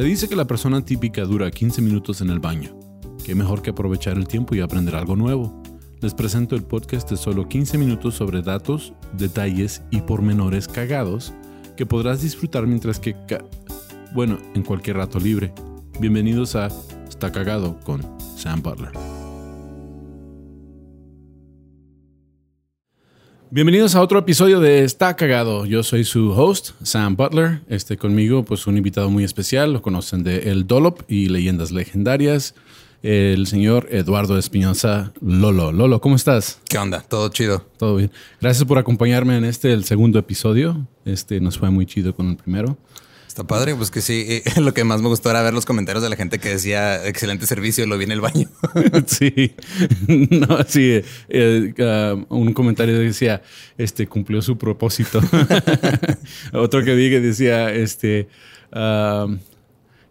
Se dice que la persona típica dura 15 minutos en el baño. Qué mejor que aprovechar el tiempo y aprender algo nuevo. Les presento el podcast de solo 15 minutos sobre datos, detalles y pormenores cagados que podrás disfrutar mientras que... bueno, en cualquier rato libre. Bienvenidos a Está Cagado con Sam Butler. Bienvenidos a otro episodio de Está Cagado. Yo soy su host, Sam Butler. Este conmigo, pues un invitado muy especial. Lo conocen de El Dolop y Leyendas Legendarias. El señor Eduardo Espinosa Lolo. Lolo, ¿cómo estás? ¿Qué onda? Todo chido. Todo bien. Gracias por acompañarme en este, el segundo episodio. Este nos fue muy chido con el primero. Está padre, pues que sí. Eh, lo que más me gustó era ver los comentarios de la gente que decía excelente servicio, lo vi en el baño. sí, no, sí. Eh, uh, un comentario decía, este cumplió su propósito. Otro que vi que decía, este, uh,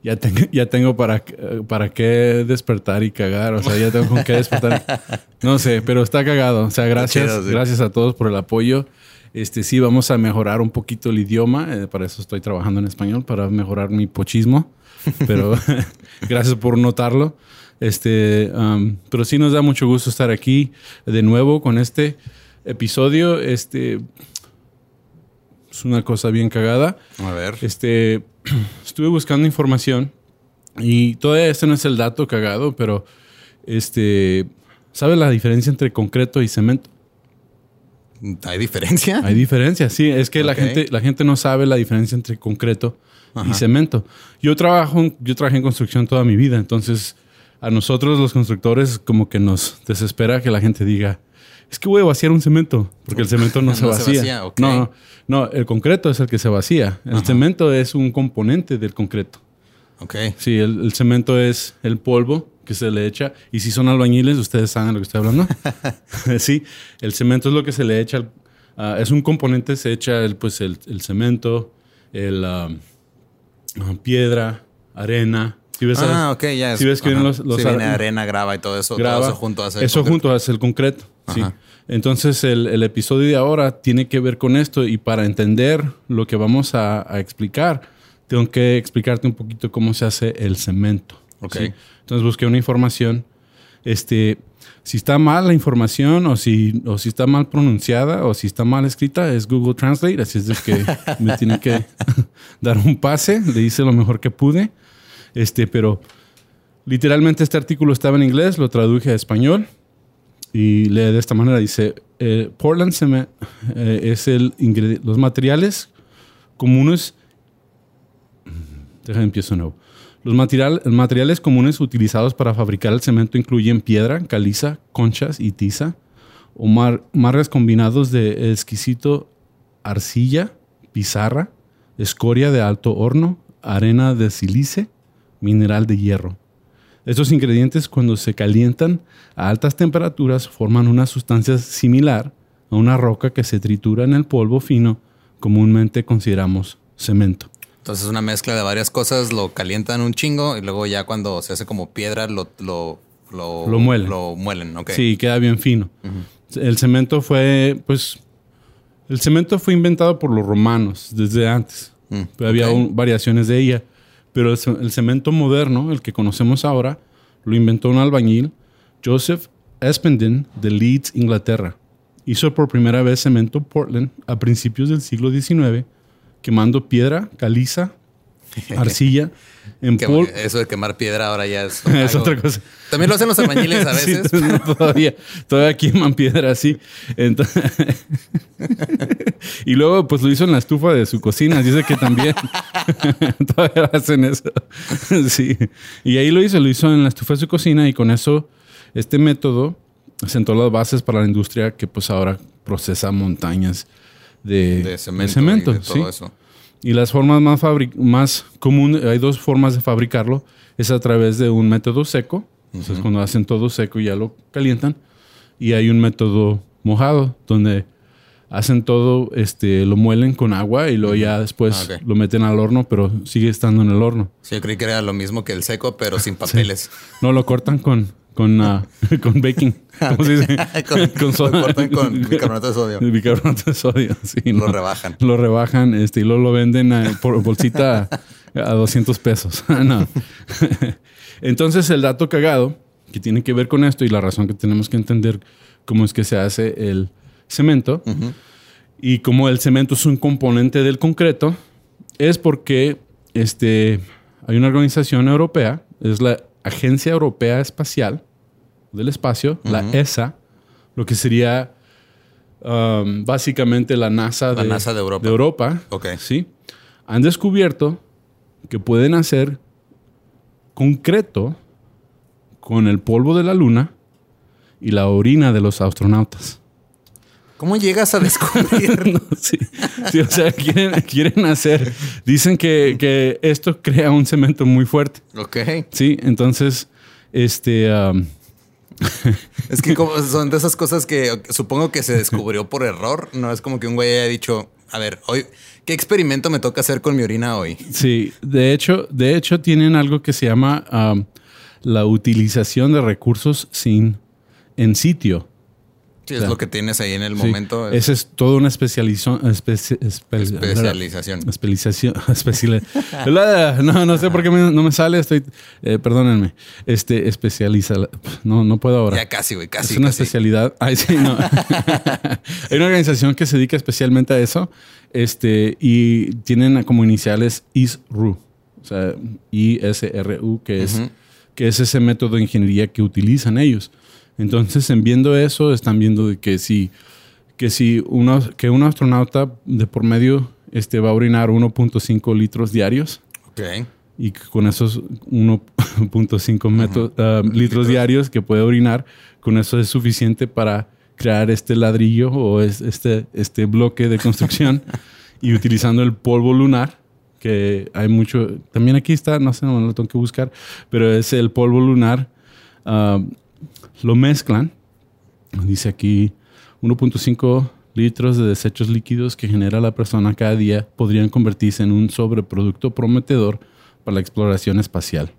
ya tengo, ya tengo para, para qué despertar y cagar. O sea, ya tengo con qué despertar. No sé, pero está cagado. O sea, gracias, gracias a todos por el apoyo. Este, sí, vamos a mejorar un poquito el idioma. Eh, para eso estoy trabajando en español, para mejorar mi pochismo. Pero gracias por notarlo. Este, um, pero sí nos da mucho gusto estar aquí de nuevo con este episodio. Este es una cosa bien cagada. A ver. Este, estuve buscando información y todavía este no es el dato cagado, pero este, ¿sabe la diferencia entre concreto y cemento? ¿Hay diferencia? Hay diferencia, sí. Es que la, gente, la gente no sabe la diferencia entre concreto y cemento. Yo trabajo, yo trabajé en construcción toda mi vida, entonces a nosotros los constructores como que nos desespera que la gente diga, es que voy a vaciar un cemento, porque el cemento no, se vacía. no, no, el concreto es el que se vacía. El cemento es un componente del concreto. Ok. Sí, el, cemento es el polvo que se le echa. Y si son albañiles, ustedes saben de lo que estoy hablando. sí, el cemento es lo que se le echa. Ah, es un componente, se echa el, pues el, cemento, el ah, piedra, arena. ah, ok, ya. Si ves que vienen los, los viene arena, grava y todo eso. Todo eso junto hace Eso junto hace el concreto. Sí. Entonces el, el, episodio de ahora tiene que ver con esto y para entender lo que vamos a, a explicar, tengo que explicarte un poquito cómo se hace el cemento. Okay. Entonces busqué una información. Este, si está mal la información o si, o si está mal pronunciada o si está mal escrita, es Google Translate. Así es de que me tiene que dar un pase. Le hice lo mejor que pude. Este, pero literalmente este artículo estaba en inglés, lo traduje a español y lee de esta manera. Dice, eh, Portland Cement eh, es el los materiales comunes. Déjame empiezo nuevo. Los materiales comunes utilizados para fabricar el cemento incluyen piedra, caliza, conchas y tiza, o margas combinados de exquisito arcilla, pizarra, escoria de alto horno, arena de silice, mineral de hierro. Estos ingredientes cuando se calientan a altas temperaturas forman una sustancia similar a una roca que se tritura en el polvo fino, comúnmente consideramos cemento. Entonces es una mezcla de varias cosas, lo calientan un chingo y luego ya cuando se hace como piedra lo, lo, lo, muelen. Lo muelen, ok. Sí, queda bien fino. El cemento fue, pues, el cemento fue inventado por los romanos desde antes. Mm, había variaciones de ella. Pero el, cemento moderno, el que conocemos ahora, lo inventó un albañil, Joseph Espenden, de Leeds, Inglaterra. Hizo por primera vez cemento Portland a principios del siglo XIX quemando piedra, caliza, arcilla. En eso de quemar piedra ahora ya es, es otra cosa. También lo hacen los albañiles a veces. todavía, todavía queman piedra así. y luego pues lo hizo en la estufa de su cocina. Dice que también todavía hacen eso. sí. Y ahí lo hizo, lo hizo en la estufa de su cocina y con eso este método sentó las bases para la industria que pues ahora procesa montañas de, cemento, y todo eso. Y las formas más, más comunes, hay dos formas de fabricarlo. Es a través de un método seco. Entonces, cuando hacen todo seco ya lo calientan. Y hay un método mojado, donde hacen todo, este, lo muelen con agua y luego ya después Ah, ok. lo meten al horno, pero sigue estando en el horno. Sí, yo creí que era lo mismo que el seco, pero sin papeles. No, lo cortan con, con, ah, con baking. ¿Cómo se dice? Con- lo cortan con bicarbonato de sodio. Bicarbonato de sodio, sí. Lo no. rebajan. Lo rebajan este, y luego lo venden a- por bolsita a, a 200 pesos. no. Entonces, el dato cagado que tiene que ver con esto y la razón que tenemos que entender cómo es que se hace el cemento y cómo el cemento es un componente del concreto es porque este, hay una organización europea, es la Agencia Europea Espacial del Espacio, la ESA, lo que sería um, básicamente la NASA, La NASA de Europa. Europa, Ok. ¿sí? Han descubierto que pueden hacer concreto con el polvo de la luna y la orina de los astronautas. ¿Cómo llegas a descubrir? No, sí, sí, o sea, quieren, quieren hacer, dicen que, que esto crea un cemento muy fuerte. ok. Sí, entonces, este, um, Es que como son de esas cosas que supongo que se descubrió por error. No es como que un güey haya dicho, a ver, hoy, ¿qué experimento me toca hacer con mi orina hoy? sí, de hecho, de hecho tienen algo que se llama um, la utilización de recursos sin en sitio. Sí, es lo que tienes ahí en el Sí, momento. Esa es toda una especialización. espe- espe- Especialización. Especialización. no, no sé por qué me- no me sale. Estoy. eh, perdónenme. Este, especializa. No, no puedo ahora. Ya casi, güey, casi. es una casi. especialidad. Ay, sí, no. Hay una organización que se dedica especialmente a eso. Este, y tienen como iniciales ISRU. O sea, ISRU, que es, Ujú. que es ese método de ingeniería que utilizan ellos. Entonces, en viendo eso, están viendo de que si, que si uno, que un astronauta de por medio este, va a orinar 1.5 litros diarios. Ok. y con esos 1.5 metros, ah, litros diarios que puede orinar, con eso es suficiente para crear este ladrillo o es- este, este bloque de construcción. Y utilizando el polvo lunar, que hay mucho, también aquí está, no sé, no lo tengo que buscar, pero es el polvo lunar, ah, lo mezclan, dice aquí 1.5 litros de desechos líquidos que genera la persona cada día podrían convertirse en un sobreproducto prometedor para la exploración espacial.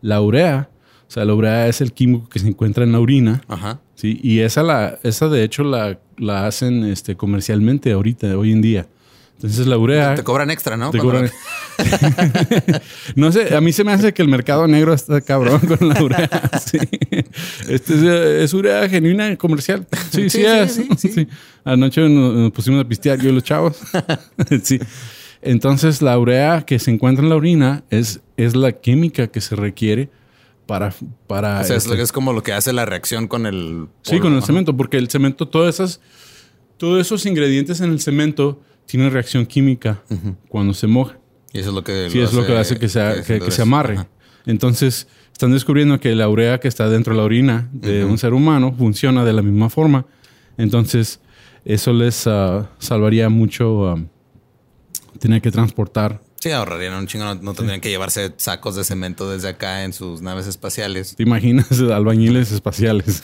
La urea, o sea, la urea es el químico que se encuentra en la orina, Ajá. ¿sí? Y esa, la, esa de hecho la, la hacen este, comercialmente ahorita, hoy en día. Entonces la urea... Te cobran extra, ¿no? te cobran- no sé, a mí se me hace que el mercado negro está cabrón con la urea. Sí. Este es, eh, es urea genuina comercial. Sí, sí, Sí, sí, es. sí, sí. Sí. Anoche nos, nos pusimos a pistear yo y los chavos. sí. Entonces la urea que se encuentra en la orina es, es la química que se requiere para... para O sea, es, este, es como lo que hace la reacción con el. Sí, polvo, con el cemento, porque el cemento, todas esas, todos esos ingredientes en el cemento tienen reacción química cuando se moja. Y eso es lo que. Sí, es lo que hace que, sea- que- se amarre. Ajá. Entonces, están descubriendo que la urea que está dentro de la orina de un ser humano funciona de la misma forma. Entonces, eso les ah, salvaría mucho ah, tener que transportar. Sí, ahorrarían un chingo. No, no tendrían que llevarse sacos de cemento desde acá en sus naves espaciales. ¿Te imaginas albañiles espaciales?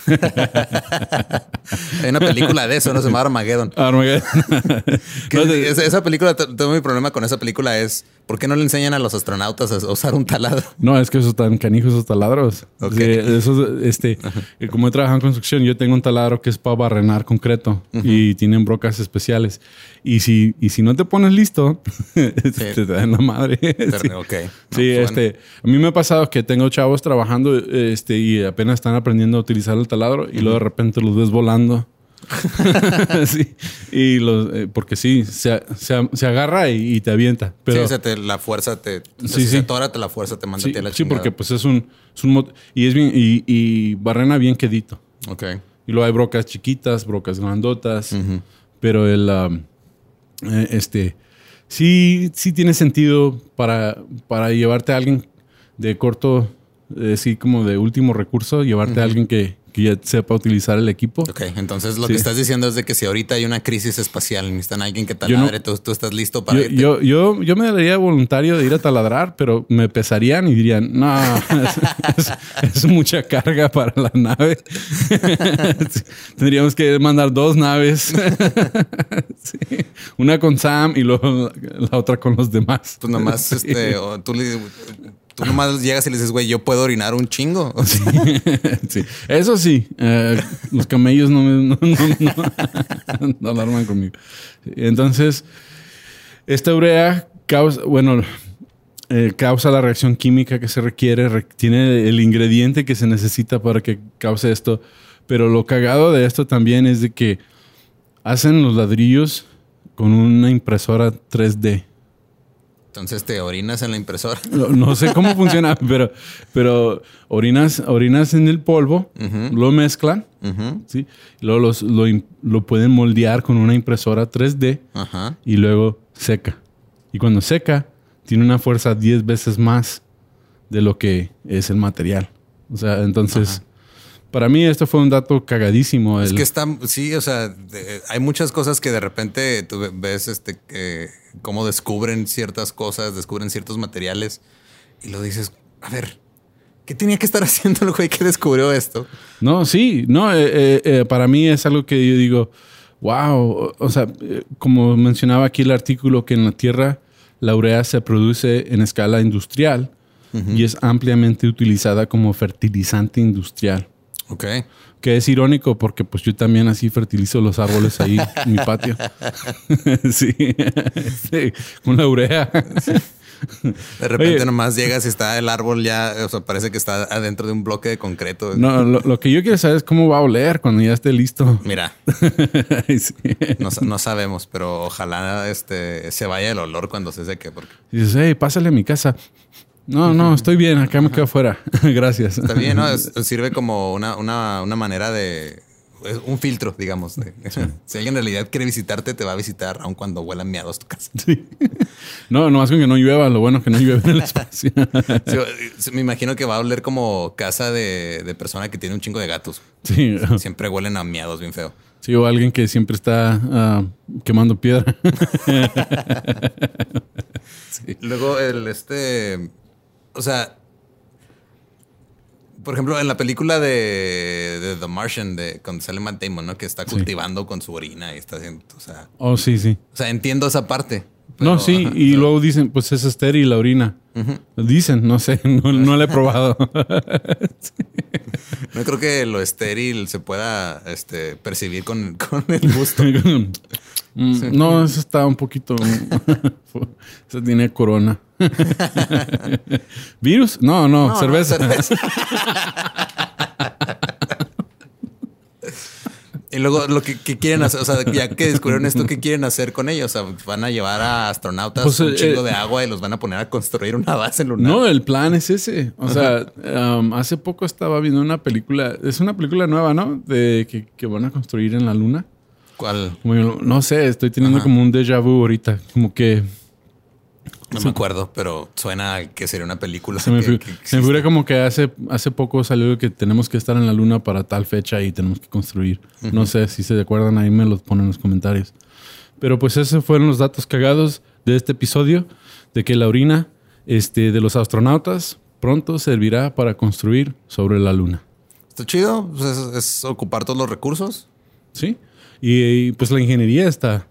Hay una película de eso, no se llama Armageddon. Armageddon. No, esa, esa película, t- tengo mi problema con esa película es ¿por qué no le enseñan a los astronautas a usar un taladro? No, es que esos están canijos, esos taladros. Ok. Sí, esos, este, como he trabajado en construcción, yo tengo un taladro que es para barrenar concreto y tienen brocas especiales. Y si, y si no te pones listo, este, te dan la madre. Sí. Ok. No, Sí, pues, bueno. este, a mí me ha pasado que tengo chavos trabajando este, y apenas están aprendiendo a utilizar el taladro y luego de repente los ves volando. sí, y los, eh, porque sí, se, se- se agarra y, y te avienta. Pero, sí, te- la fuerza te. Sí, sí. se atora, te la fuerza te manda sí, a ti a la sí, chingada. porque pues es un, es un y es bien, y, y barrena bien quedito. Ok. Y luego hay brocas chiquitas, brocas grandotas, pero el um, este sí, sí tiene sentido para, para llevarte a alguien de corto, eh, sí, como de último recurso, llevarte a alguien que, que ya sepa utilizar el equipo. Ok, entonces lo que estás diciendo es de que si ahorita hay una crisis espacial, necesitan a alguien que taladre, tú, estás listo para... Yo, yo, yo, me daría voluntario de ir a taladrar, pero me pesarían y dirían, no, es, mucha carga para la nave. Tendríamos que mandar dos naves. Una con Sam y luego la otra con los demás. Pues nomás, este, tú le Tú nomás llegas y le dices, güey, yo puedo orinar un chingo. Sí, eso sí. Eh, los camellos no, no, no, alarman conmigo. Entonces, esta urea causa, bueno, eh, causa la reacción química que se requiere, tiene el ingrediente que se necesita para que cause esto. Pero lo cagado de esto también es de que hacen los ladrillos con una impresora 3D. Entonces te orinas en la impresora. No, sé cómo funciona, pero, pero orinas, orinas en el polvo, lo mezclan, ¿sí? y luego lo, pueden moldear con una impresora 3D y luego seca. Y cuando seca, tiene una fuerza 10 veces más de lo que es el material. O sea, entonces para mí esto fue un dato cagadísimo. Es que está, sí, o sea, hay muchas cosas que de repente tú ves este, que, cómo descubren ciertas cosas, descubren ciertos materiales y lo dices, a ver, ¿qué tenía que estar haciendo el güey que descubrió esto? No, sí, no, eh, eh, eh, para mí es algo que yo digo, wow, o sea, como mencionaba aquí el artículo, que en la Tierra la urea se produce en escala industrial y es ampliamente utilizada como fertilizante industrial. Ok. Que es irónico porque pues yo también así fertilizo los árboles ahí en mi patio. sí. Con la urea. De repente nomás llegas y está el árbol ya, o sea, parece que está adentro de un bloque de concreto. No, lo, que yo quiero saber es cómo va a oler cuando ya esté listo. Mira, no, sabemos, pero ojalá este se vaya el olor cuando se seque. Porque... Dices, hey, pásale a mi casa. No, no, estoy bien, acá me quedo afuera. Gracias. Está bien, ¿no? sirve como una, una, una manera de un filtro, digamos. Si alguien en realidad quiere visitarte, te va a visitar aun cuando huelan miados tu casa. Sí. No, nomás con que no llueva, lo bueno es que no llueve en el espacio. me imagino que va a oler como casa de, de, persona que tiene un chingo de gatos. Sí. Siempre huelen a miados bien feo. Sí, o alguien que siempre está ah, quemando piedra. Luego el este o sea, por ejemplo, en la película de, The Martian, de cuando sale Matt Damon, ¿no? Que está cultivando con su orina y está haciendo, o sea. Oh, sí, sí. O sea, entiendo esa parte. No, sí, y luego dicen, pues es estéril la orina. Dicen, no sé, no, no la he probado. No creo que lo estéril se pueda este, percibir con, con el gusto. Mm, no, eso está un poquito. eso tiene corona. ¿Virus? No, no, cerveza. Y luego lo que, quieren hacer, o sea, ya que descubrieron esto, ¿qué quieren hacer con ellos? O sea, van a llevar a astronautas pues, un chingo eh, de agua y los van a poner a construir una base lunar. No, el plan es ese. O sea, um, hace poco estaba viendo una película, es una película nueva, ¿no? De que, que van a construir en la luna. ¿Cuál? no sé, estoy teniendo como un déjà vu ahorita. Como que. No me acuerdo, pero suena que sería una película. Se me, figura como que hace, hace poco salió que tenemos que estar en la luna para tal fecha y tenemos que construir. No sé si se acuerdan, ahí me los ponen en los comentarios. Pero pues esos fueron los datos cagados de este episodio, de que la orina este, de los astronautas pronto servirá para construir sobre la luna. Está chido, pues es, es ocupar todos los recursos. Sí. Y, pues la ingeniería está.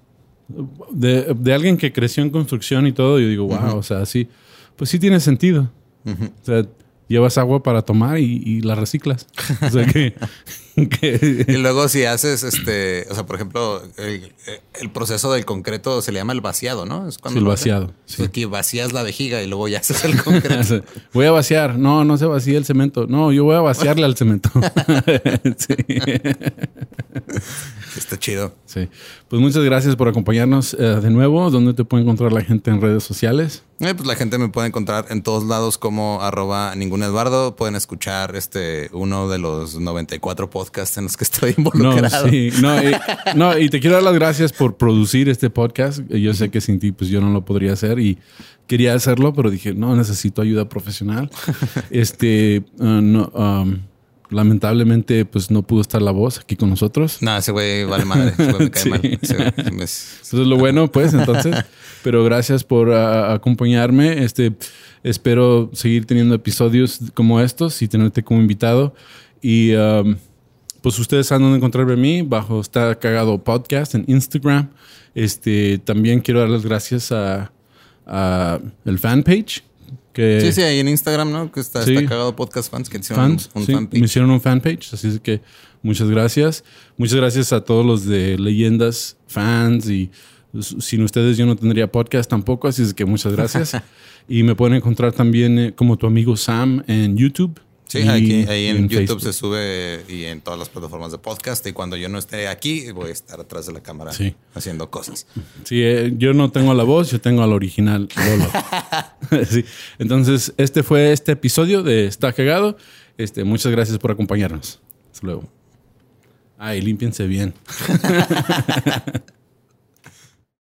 De, de, alguien que creció en construcción y todo, yo digo, wow, o sea, sí, pues sí tiene sentido. O sea, llevas agua para tomar y, la reciclas. O sea que, y luego si haces este, o sea, por ejemplo, el, proceso del concreto se le llama el vaciado, ¿no? Es cuando el vaciado. Sí. Aquí vacías la vejiga y luego ya haces el concreto. voy a vaciar. No, no se vacía el cemento. No, yo voy a vaciarle al cemento. sí. Está chido. Sí. Pues muchas gracias por acompañarnos eh, de nuevo. ¿Dónde te puede encontrar la gente en redes sociales? Eh, pues la gente me puede encontrar en todos lados como arroba ningún Eduardo. Pueden escuchar este uno de los 94 podcasts en los que estoy involucrado. No, sí. no, y, no, y te quiero dar las gracias por producir este podcast. Yo sé que sin ti pues yo no lo podría hacer y quería hacerlo, pero dije, no, necesito ayuda profesional. este, uh, no, um, lamentablemente, pues no pudo estar la voz aquí con nosotros. No, ese güey vale madre. Ese güey me cae Sí. mal. Ese güey me- Eso es lo bueno, pues, entonces. Pero gracias por acompañarme. Este, espero seguir teniendo episodios como estos y tenerte como invitado. Y um, pues ustedes saben dónde encontrarme a mí, bajo Está Cagado Podcast en Instagram. Este, también quiero dar las gracias a, a el fanpage. Que Sí, sí, ahí en Instagram, ¿no? Que está, Sí. está cagado Podcast Fans, que hicieron fans, un sí, fanpage. me hicieron un fanpage, así que muchas gracias. Muchas gracias a todos los de leyendas, fans y sin ustedes yo no tendría podcast tampoco, así es que muchas gracias. y me pueden encontrar también eh, como tu amigo Sam en YouTube. Sí, y- aquí, ahí en, YouTube Facebook. se sube y en todas las plataformas de podcast. Y cuando yo no esté aquí, voy a estar atrás de la cámara Sí. haciendo cosas. Sí, eh, yo no tengo la voz, yo tengo al original Lolo. Sí. Entonces, este fue este episodio de Está Cagado. Este, muchas gracias por acompañarnos. Hasta luego. Ay, límpiense bien.